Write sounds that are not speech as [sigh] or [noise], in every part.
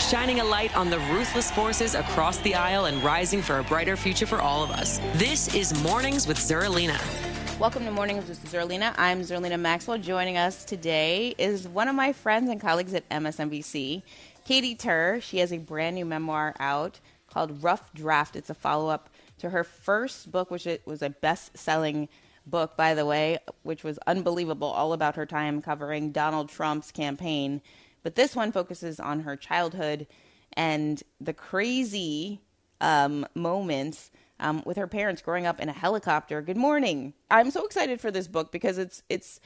shining a light on the ruthless forces across the aisle and rising for a brighter future for all of us. This is Mornings with Zerlina. Welcome to Mornings with Zerlina. I'm Zerlina Maxwell. Joining us today is one of my friends and colleagues at MSNBC, Katy Tur. She has a brand new memoir out called Rough Draft. It's a follow up to her first book, which was a best selling book, by the way, which was unbelievable, all about her time covering Donald Trump's campaign. But this one focuses on her childhood and the crazy um, moments um, with her parents growing up in a helicopter. Good morning. I'm so excited for this book because it's it's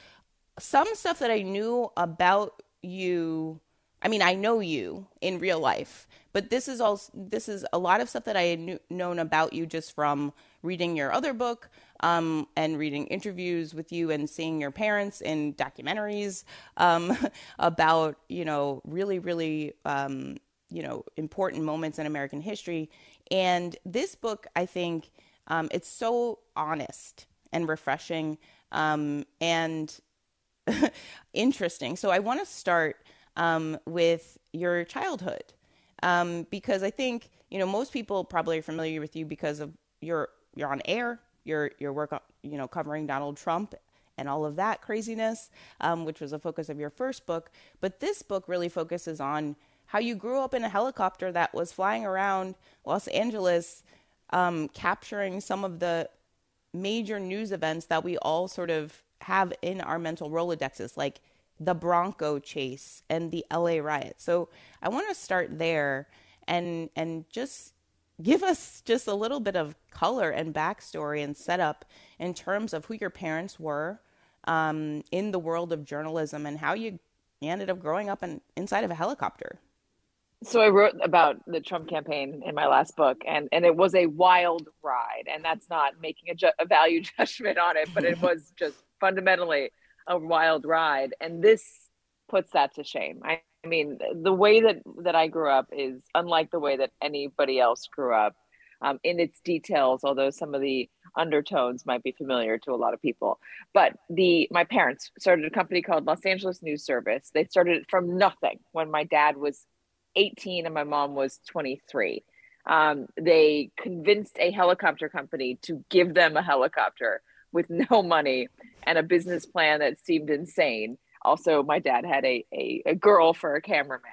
some stuff that I knew about you. I mean, I know you in real life, but this is all this is a lot of stuff that I had knew, known about you just from reading your other book um, and reading interviews with you and seeing your parents in documentaries um, [laughs] about you know really really um, you know important moments in American history. And this book, I think, um, it's so honest and refreshing um, and [laughs] interesting. So I want to start um, with your childhood because I think you know most people probably are familiar with you because of your you're on air your your work, you know, covering Donald Trump and all of that craziness, um, which was a focus of your first book. But this book really focuses on how you grew up in a helicopter that was flying around Los Angeles, um, capturing some of the major news events that we all sort of have in our mental Rolodexes, like the Bronco chase and the LA riot. So I want to start there and and just give us just a little bit of color and backstory and setup in terms of who your parents were um, in the world of journalism and how you ended up growing up in, inside of a helicopter. So I wrote about the Trump campaign in my last book, and and it was a wild ride, and that's not making a, ju- a value [laughs] judgment on it, but it was just fundamentally a wild ride, and this puts that to shame. I I mean, the way that that I grew up is unlike the way that anybody else grew up um, in its details. Although some of the undertones might be familiar to a lot of people, but the my parents started a company called Los Angeles News Service. They started it from nothing when my dad was 18 and my mom was 23. Um, they convinced a helicopter company to give them a helicopter with [laughs] no money and a business plan that seemed insane. Also my dad had a, a, a girl for a cameraman.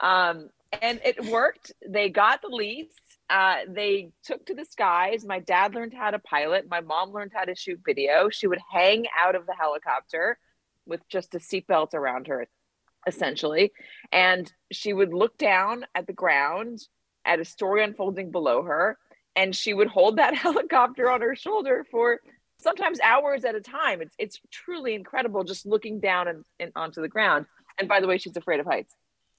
Um, and it worked. They got the lease. Uh, they took to the skies. My dad learned how to pilot. My mom learned how to shoot video. She would hang out of the helicopter with just a seatbelt around her essentially. And she would look down at the ground at a story unfolding below her and she would hold that [laughs] helicopter on her shoulder for sometimes hours at a time. It's it's truly incredible just looking down and, and onto the ground. And by the way, she's afraid of heights.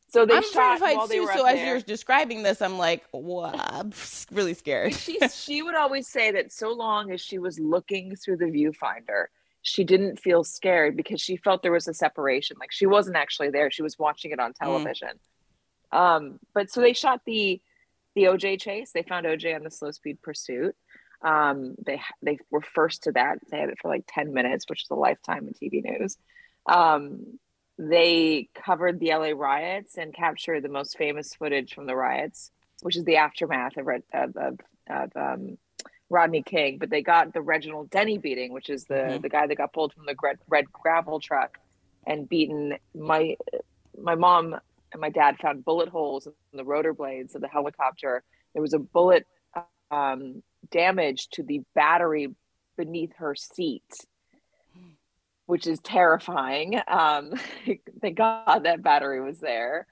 So they I'm shot afraid of heights too. So as there. you're describing this, I'm like, what? I'm [laughs] really scared. she she would always say that so long as she was looking through the viewfinder, she didn't feel scared because she felt there was a separation. Like she wasn't actually there; she was watching it on mm. television. Mm. Um, but so they shot the the OJ chase. They found OJ on the slow speed pursuit. Um, they they were first to that. They had it for like ten minutes, which is a lifetime in TV news. Um, they covered the LA riots and captured the most famous footage from the riots, which is the aftermath of of, of, of um, Rodney King. But they got the Reginald Denny beating, which is the mm-hmm. the guy that got pulled from the red, red gravel truck and beaten. My my mom and my dad found bullet holes in the rotor blades of the helicopter. There was a bullet um, damage to the battery beneath her seat, which is terrifying. Um, [laughs] thank God that battery was there.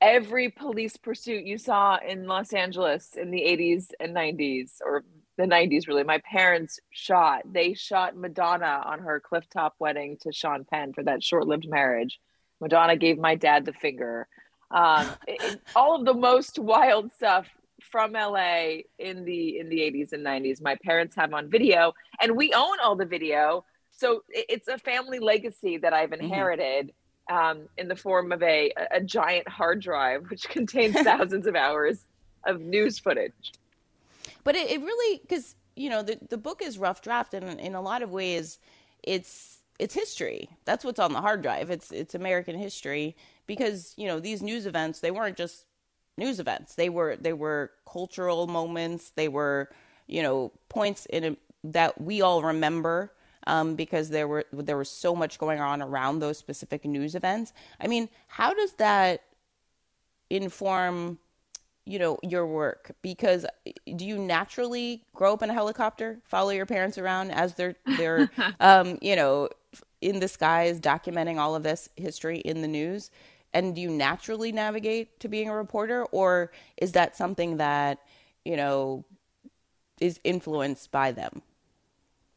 Every police pursuit you saw in Los Angeles in the 80s and 90s, or the 90s really my parents shot they shot madonna on her clifftop wedding to sean penn for that short-lived marriage madonna gave my dad the finger um, [laughs] it, all of the most wild stuff from la in the in the 80s and 90s my parents have on video and we own all the video so it's a family legacy that i've mm-hmm. inherited mm-hmm. um, in the form of a, a giant hard drive which [laughs] contains [laughs] thousands of hours of news footage but it, it really because you know the the book is rough draft, and in a lot of ways, it's it's history. That's what's on the hard drive. It's it's American history because you know these news events they weren't just news events. They were they were cultural moments. They were you know points in a, that we all remember um, because there were there was so much going on around those specific news events. I mean, how does that inform you know your work because do you naturally grow up in a helicopter follow your parents around as they're they're [laughs] um you know in the skies documenting all of this history in the news and do you naturally navigate to being a reporter or is that something that you know is influenced by them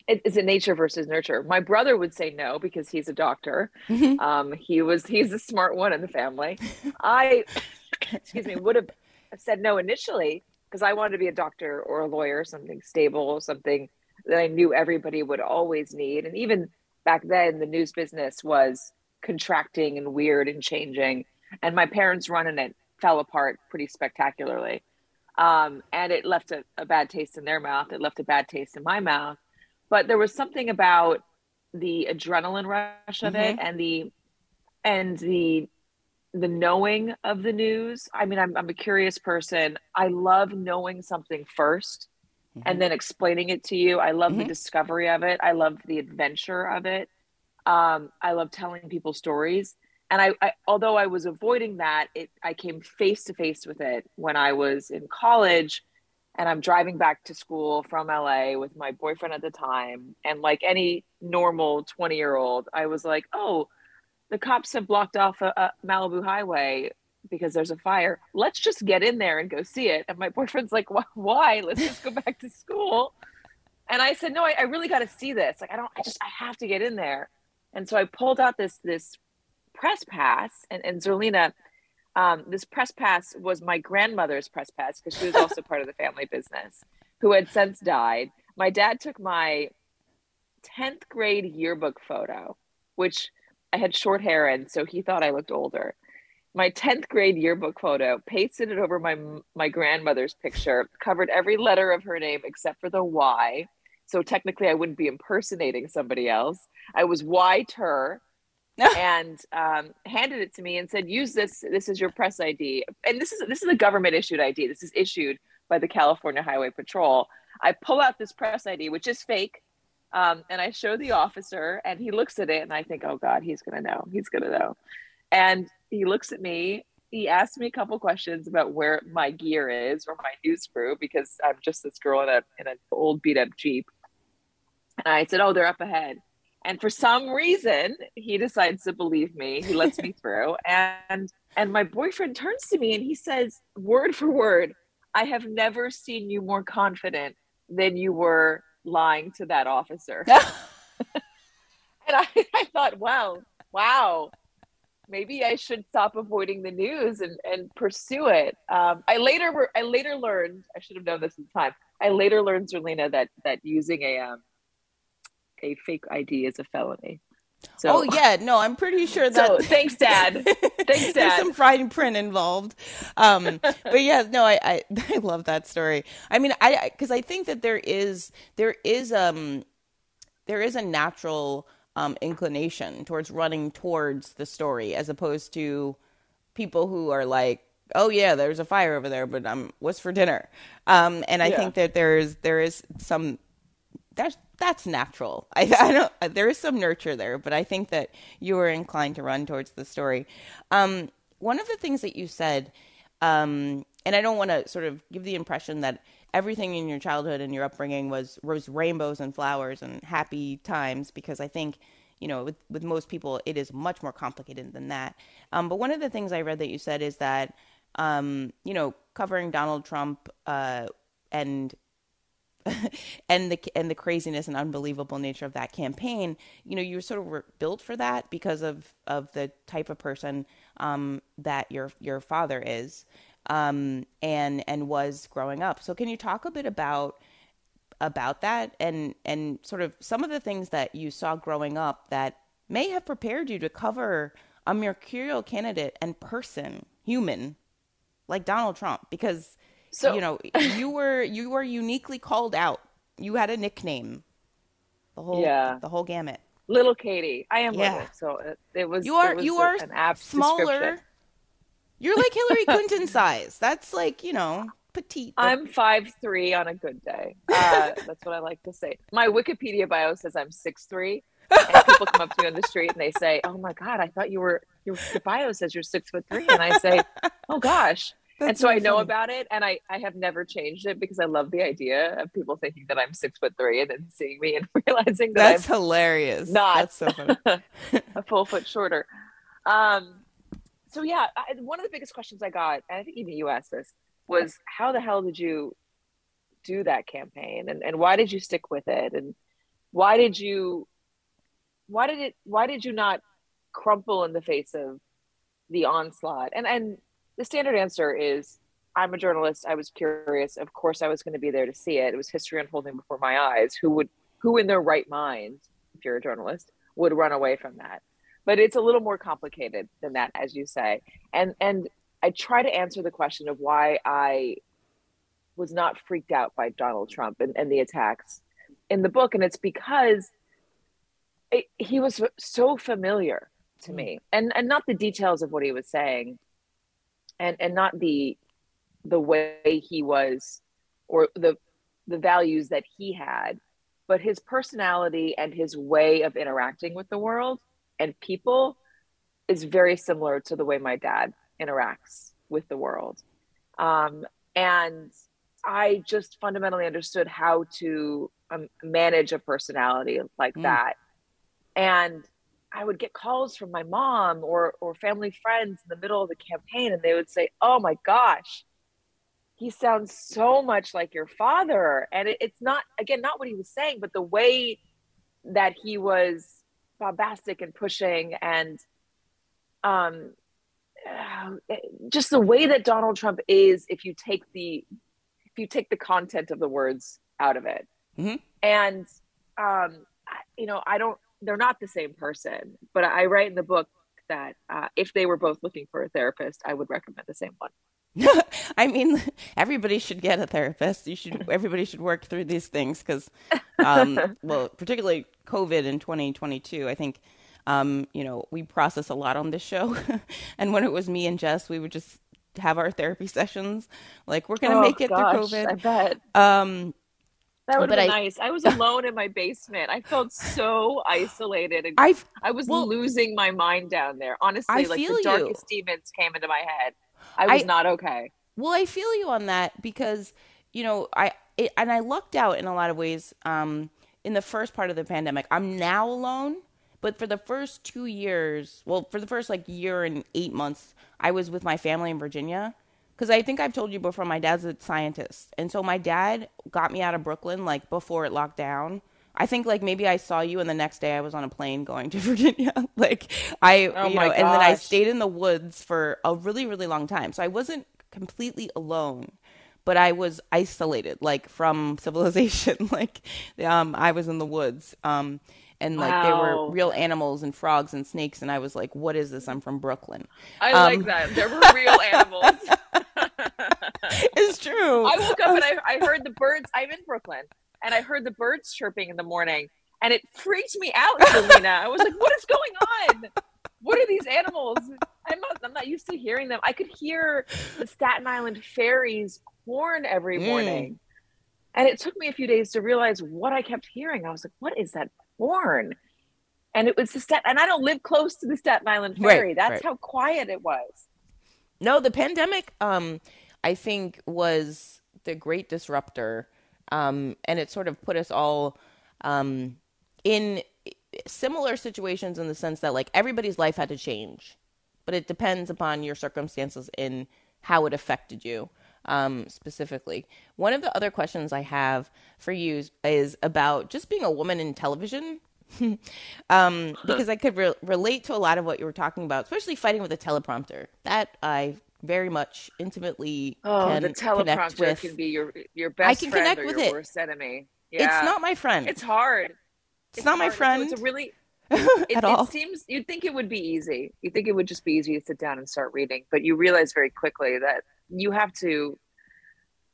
it's a nature versus nurture my brother would say no because he's a doctor mm-hmm. um, he was he's a smart one in the family i excuse me would have said no initially because I wanted to be a doctor or a lawyer, something stable, something that I knew everybody would always need. And even back then, the news business was contracting and weird and changing. And my parents running it fell apart pretty spectacularly. Um, and it left a, a bad taste in their mouth. It left a bad taste in my mouth. But there was something about the adrenaline rush of mm-hmm. it and the and the the knowing of the news. I mean, I'm, I'm a curious person. I love knowing something 1st mm-hmm. and then explaining it to you. I love mm-hmm. the discovery of it. I love the adventure of it. Um, I love telling people stories. And I, I, although I was avoiding that, it, I came face to face with it when I was in college and I'm driving back to school from LA with my boyfriend at the time. And like any normal 20 year old, I was like, oh, the cops have blocked off a, a Malibu highway because there's a fire. Let's just get in there and go see it. And my boyfriend's like, why? Let's just go back to school. And I said, no, I, I really got to see this. Like, I don't, I just, I have to get in there. And so I pulled out this, this press pass and, and Zerlina, um, this press pass was my grandmother's press pass because she was also part of the family business who had since died. My dad took my 10th grade yearbook photo, which I had short hair, and so he thought I looked older. My 10th grade yearbook photo, pasted it over my my grandmother's picture, covered every letter of her name except for the Y. So technically, I wouldn't be impersonating somebody else. I was Y Tur, [laughs] and um, handed it to me and said, "Use this. This is your press ID, and this is this is a government issued ID. This is issued by the California Highway Patrol." I pull out this press ID, which is fake um, and I show the officer, and he looks at it, and I think, oh God, he's going to know. He's going to know. And he looks at me. He asked me a couple questions about where my gear is or my news crew because I'm just this girl in a in an old beat up Jeep. And I said, oh, they're up ahead. And for some reason, he decides to believe me. He lets me [laughs] through. And and my boyfriend turns to me and he says, word for word, I have never seen you more confident than you were lying to that officer. [laughs] [laughs] and I, I thought, wow, wow, maybe I should stop avoiding the news and, and pursue it. Um, I later I later learned I should have known this at the time. I later learned, Zerlina, that that using a um, a fake ID is a felony. So, oh yeah, no, I'm pretty [laughs] sure that. So, [laughs] thanks, Dad. thanks, Dad. There's some fine print involved, um, [laughs] but yeah, no, I, I, I love that story. I mean, I because I think that there is there is um there is a natural um, inclination towards running towards the story as opposed to people who are like oh yeah there's a fire over there but um what's for dinner um and i yeah. think that there's there is some that's that's natural. [laughs] I, I don't. There is some nurture there, but I think that you were inclined to run towards the story. Um, one of the things that you said, um, and I don't want to sort of give the impression that everything in your childhood and your upbringing was was rainbows and flowers and happy times, because I think you know with with most people it is much more complicated than that. Um, but one of the things I read that you said is that um, you know covering Donald Trump uh, and [laughs] and the and the craziness and unbelievable nature of that campaign, you know, you were sort of were built for that because of of the type of person um, that your your father is um, and and was growing up. So, can you talk a bit about about that and and sort of some of the things that you saw growing up that may have prepared you to cover a mercurial candidate and person, human, like Donald Trump, because so, you know [laughs] you were you were uniquely called out. You had a nickname. The whole yeah. the whole gamut. Little Katy. I am yeah. little, so it, it was. You are was you are an smaller. You're like Hillary [laughs] Clinton size. That's like you know petite. But... I'm five three on a good day. Uh, [laughs] that's what I like to say. My Wikipedia bio says I'm six three, [laughs] and people come up to me on the street and they say, "Oh my god, I thought you were your, your bio says you're six foot three. and I say, "Oh gosh." That's and so, I know about it, and I, I have never changed it because I love the idea of people thinking that I'm six foot three and then seeing me and realizing that that's I'm hilarious. Not that's so funny. a full foot shorter. Um, so yeah, I, one of the biggest questions I got, and I think even you asked this, was how the hell did you do that campaign, and and why did you stick with it, and why did you, why did it, why did you not crumple in the face of the onslaught? And and the standard answer is I'm a journalist. I was curious. Of course, I was going to be there to see it. It was history unfolding before my eyes. Who would, who in their right mind, if you're a journalist, would run away from that? But it's a little more complicated than that, as you say. And and I try to answer the question of why I was not freaked out by Donald Trump and, and the attacks in the book, and it's because it, he was so familiar to mm. me, and and not the details of what he was saying and and not the the way he was or the the values that he had but his personality and his way of interacting with the world and people is very similar to the way my dad interacts with the world um, and i just fundamentally understood how to um, manage a personality like mm. that and I would get calls from my mom or or family friends in the middle of the campaign, and they would say, "Oh my gosh, he sounds so much like your father." And it, it's not again not what he was saying, but the way that he was bombastic and pushing, and um, just the way that Donald Trump is. If you take the if you take the content of the words out of it, mm-hmm. and um, you know, I don't they're not the same person. But I write in the book that uh, if they were both looking for a therapist, I would recommend the same one. [laughs] I mean, everybody should get a therapist. You should. Everybody should work through these things because, um, [laughs] well, particularly COVID in 2022. I think, um, you know, we process a lot on this show, [laughs] and when it was me and Jess, we would just have our therapy sessions. Like we're gonna oh, make it gosh, through COVID. I bet. Um, that would have been I, nice. I was alone in my basement. I felt so isolated. And I I was well, losing my mind down there. Honestly, I like the darkest you. demons came into my head. I was I, not okay. Well, I feel you on that because you know I it, and I lucked out in a lot of ways. Um, in the first part of the pandemic, I'm now alone. But for the first two years, well, for the first like year and eight months, I was with my family in Virginia because I think I've told you before, my dad's a scientist. And so my dad got me out of Brooklyn like before it locked down. I think like maybe I saw you and the next day I was on a plane going to [laughs] Virginia. like I oh you know, gosh. and then I stayed in the woods for a really, really long time. So I wasn't completely alone, but I was isolated like from [laughs] civilization. [laughs] like um I was in the woods. Um and like wow. there were real animals and frogs and snakes and I was like, What is this? I'm from Brooklyn. I um, like that. There were real animals. it's true. I woke up and I, I heard the birds. I'm in Brooklyn, and I heard the birds chirping in the morning, and it freaked me out, Zerlina. I was like, "What is going on? What are these animals? I'm not, I'm not used to hearing them. I could hear the Staten Island ferries horn every mm. morning." Mm. And it took me a few days to realize what I kept hearing. I was like, "What is that horn?" And it was the Staten, and I don't live close to the Staten Island ferry. Right, That's right. how quiet it was. No, the pandemic, um, I think, was the great disruptor, um, and it sort of put us all um, in similar situations in the sense that like everybody's life had to change, but it depends upon your circumstances in how it affected you. um, specifically. One of the other questions I have for you is about just being a woman in television. [laughs] um, because I could re- relate to a lot of what you were talking about, especially fighting with a teleprompter. That I very much intimately oh, can the teleprompter with. can be your your best I can friend connect or with your it. worst enemy. Yeah. It's not my friend. It's hard. It's, not my hard. So friend It's a really [laughs] it, at all. it seems you'd think it would be easy. You think it would just be easy to sit down and start reading, but you realize very quickly that you have to.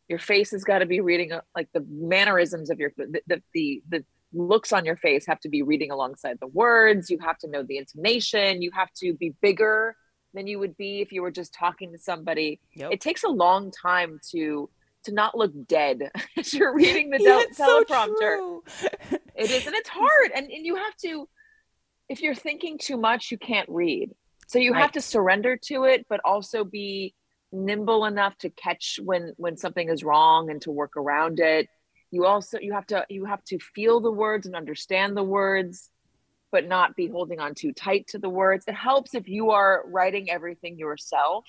Your face has got to be reading uh, like the mannerisms of your the, the the the looks on your face have to be reading alongside the words. You have to know the intonation. You have to be bigger than you would be if you were just talking to somebody. Yep. It takes a long time to to not look dead [laughs] as you're reading the Yeah, so teleprompter. true. It is, and it's [laughs] hard. And, and you have to, if you're thinking too much, you can't read. So you have to surrender to it, but also be nimble enough to catch when when something is wrong and to work around it. You also you have to you have to feel the words and understand the words, but not be holding on too tight to the words. It helps if you are writing everything yourself.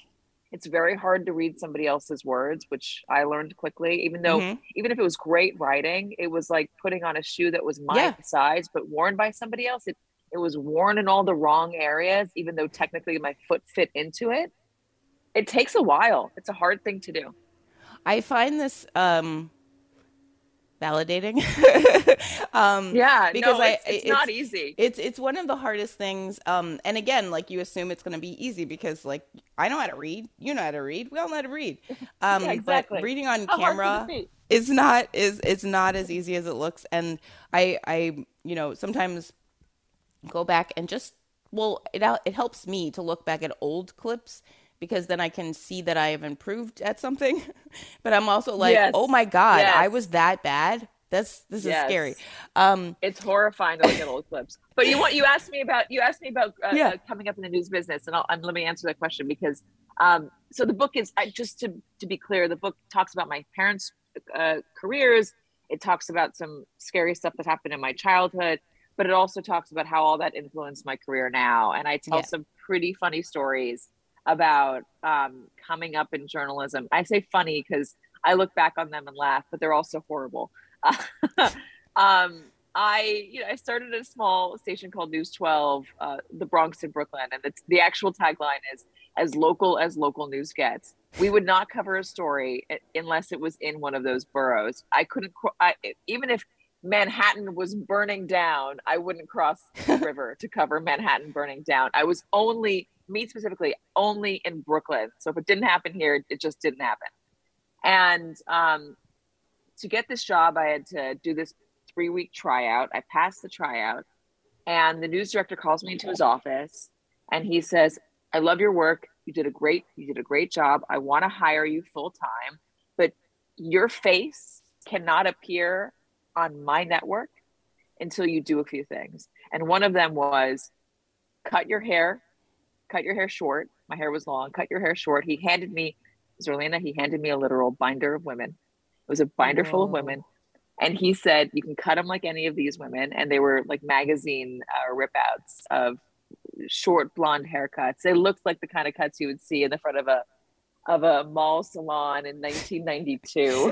It's very hard to read somebody else's words, which I learned quickly. Even though Mhm. even if it was great writing, it was like putting on a shoe that was my Yeah. size but worn by somebody else. It it was worn in all the wrong areas, even though technically my foot fit into it. It takes a while. It's a hard thing to do. I find this um, validating. [laughs] um, Yeah, because no, I- it's, it's, it's- not easy. It's it's one of the hardest things. Um, and again, like you assume it's going to be easy because like I know how to read, you know how to read, we all know how to read. [laughs] Um, Yeah, exactly. But reading on How camera is not is it's not as easy as it looks. And I I you know sometimes go back and just well it it helps me to look back at old clips because then I can see that I have improved at something. [laughs] but I'm also like, Yes. oh my god, Yes. I was that bad. That's this is Yes. scary. Um, It's horrifying to look at old clips. But you want you asked me about you asked me about uh, Yeah. uh, coming up in the news business, and I'll, and let me answer that question because um, so the book is I, just to to be clear, the book talks about my parents' uh, careers. It talks about some scary stuff that happened in my childhood, but it also talks about how all that influenced my career now. And I tell Yeah. some pretty funny stories about um, coming up in journalism. I say funny because I look back on them and laugh, but they're also horrible. [laughs] um, I, you know, I started at a small station called News 12, uh, the Bronx in Brooklyn, and it's the actual tagline is "as local as local news gets." We would not cover a story unless it was in one of those boroughs. I couldn't, I, even if Manhattan was burning down, I wouldn't cross the [laughs] river to cover Manhattan burning down. I was only, me specifically, only in Brooklyn. So if it didn't happen here, it just didn't happen. And um, to get this job, I had to do this three week tryout. I passed the tryout, and the news director calls me into his office and he says, I love your work. You did a great, you did a great job. I want to hire you full time, but your face cannot appear on my network until you do a few things. And one of them was cut your hair, cut your hair short. My hair was long, cut your hair short. He handed me, Zerlina, he handed me a literal binder of women. It was a binder full of women. And he said, you can cut them like any of these women. And they were like magazine uh, rip outs of short blonde haircuts. They looked like the kind of cuts you would see in the front of a of a mall salon in 1992.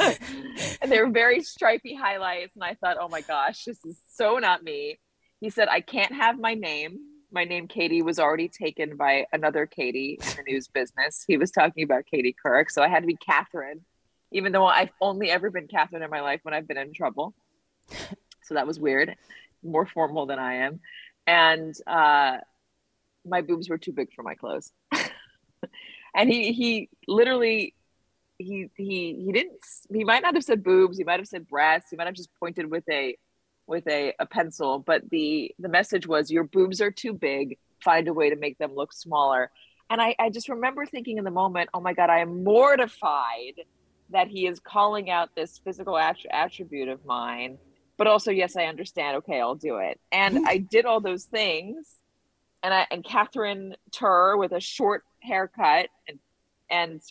[laughs] and they were very stripy highlights. And I thought, oh my gosh, this is so not me. He said, I can't have my name. My name, Katy, was already taken by another Katie in the news business. He was talking about Katie Couric. So I had to be Catherine, even though I've only ever been Catherine in my life when I've been in trouble. So that was weird, more formal than I am. And uh, my boobs were too big for my clothes. [laughs] and he he literally he he he didn't he might not have said boobs he might have said breasts he might have just pointed with a with a, a pencil but the the message was your boobs are too big. Find a way to make them look smaller. And i i just remember thinking in the moment oh my god i am mortified that he is calling out this physical attr- attribute of mine. But also yes i understand. Okay i'll do it. And mm-hmm. i did all those things. And i and catherine tur with a short haircut and and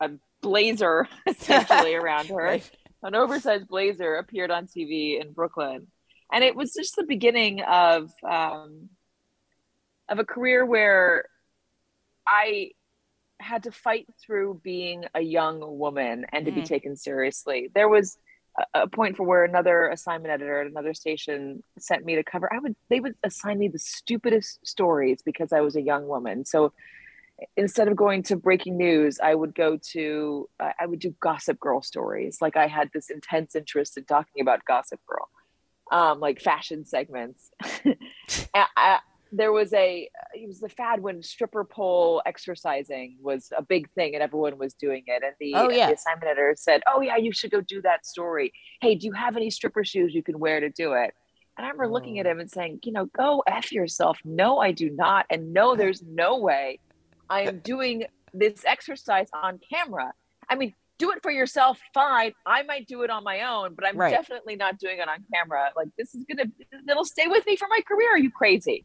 a blazer [laughs] essentially [laughs] around her right. An oversized blazer appeared on TV in Brooklyn, and it was just the beginning of um, of a career where I had to fight through being a young woman and to Mm. be taken seriously. There was a, a point for where another assignment editor at another station sent me to cover. I would they would assign me the stupidest stories because I was a young woman. So instead of going to breaking news, I would go to uh, I would do Gossip Girl stories. Like I had this intense interest in talking about Gossip Girl, um, like fashion segments. [laughs] I, I, there was a it was the fad when stripper pole exercising was a big thing and everyone was doing it and the, Oh, yeah. the assignment editor said oh yeah you should go do that story hey do you have any stripper shoes you can wear to do it and i remember looking at him and saying you know go f yourself no i do not and no there's no way i am [laughs] doing this exercise on camera i mean do it for yourself fine i might do it on my own but i'm Right. definitely not doing it on camera like this is gonna it'll stay with me for my career are you crazy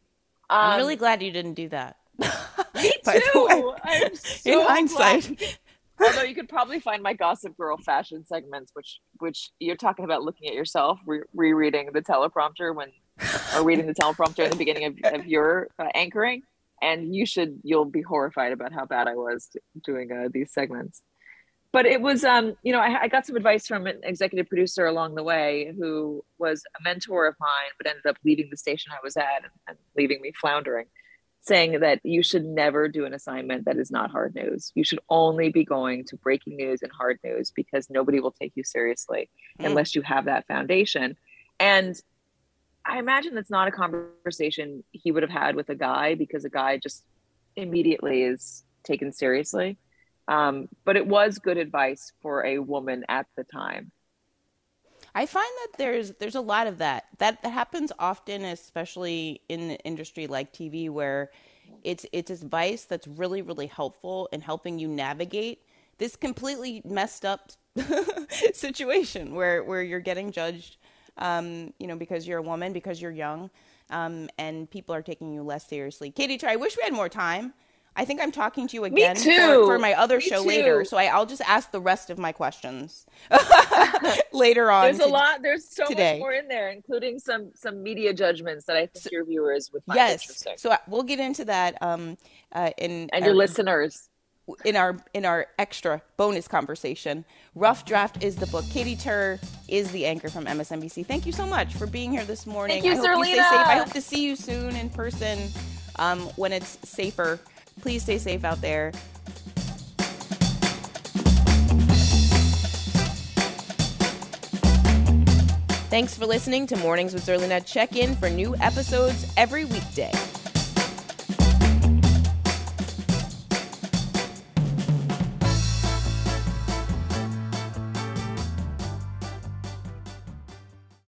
I'm Um, really glad you didn't do that. [laughs] me too. I'm so in glad. hindsight. [laughs] Although you could probably find my Gossip Girl fashion segments, which which you're talking about looking at yourself, re- rereading the teleprompter when, or reading the teleprompter at the beginning of, of your uh, anchoring, and you should you'll be horrified about how bad I was doing uh, these segments. But it was, um, you know, I, I got some advice from an executive producer along the way who was a mentor of mine, but ended up leaving the station I was at and, and leaving me floundering saying that you should never do an assignment that is not hard news. You should only be going to breaking news and hard news because nobody will take you seriously Mm. unless you have that foundation. And I imagine that's not a conversation he would have had with a guy because a guy just immediately is taken seriously. Um, but it was good advice for a woman at the time. I find that there's there's a lot of that. That happens often, especially in the industry like TV, where it's it's advice that's really really helpful in helping you navigate this completely messed up [laughs] situation where where you're getting judged, um, you know, because you're a woman, because you're young, um, and people are taking you less seriously. Katy, I wish we had more time. I think I'm talking to you again for-. For, my other Me show too. later, so I, I'll just ask the rest of my questions [laughs] later on. There's a lot. There's so today. much more in there, including some some media judgments that I think your viewers would find yes interesting, so uh, we'll get into that um uh in and your our- listeners. In our in our extra bonus conversation rough draft is the book katy tur is the anchor from msnbc thank you so much for being here this morning Thank you, I hope you stay Zerlina. safe i hope to see you soon in person um, when it's safer please stay safe out there Thanks for listening to Mornings with Zerlina. Check in for new episodes every weekday.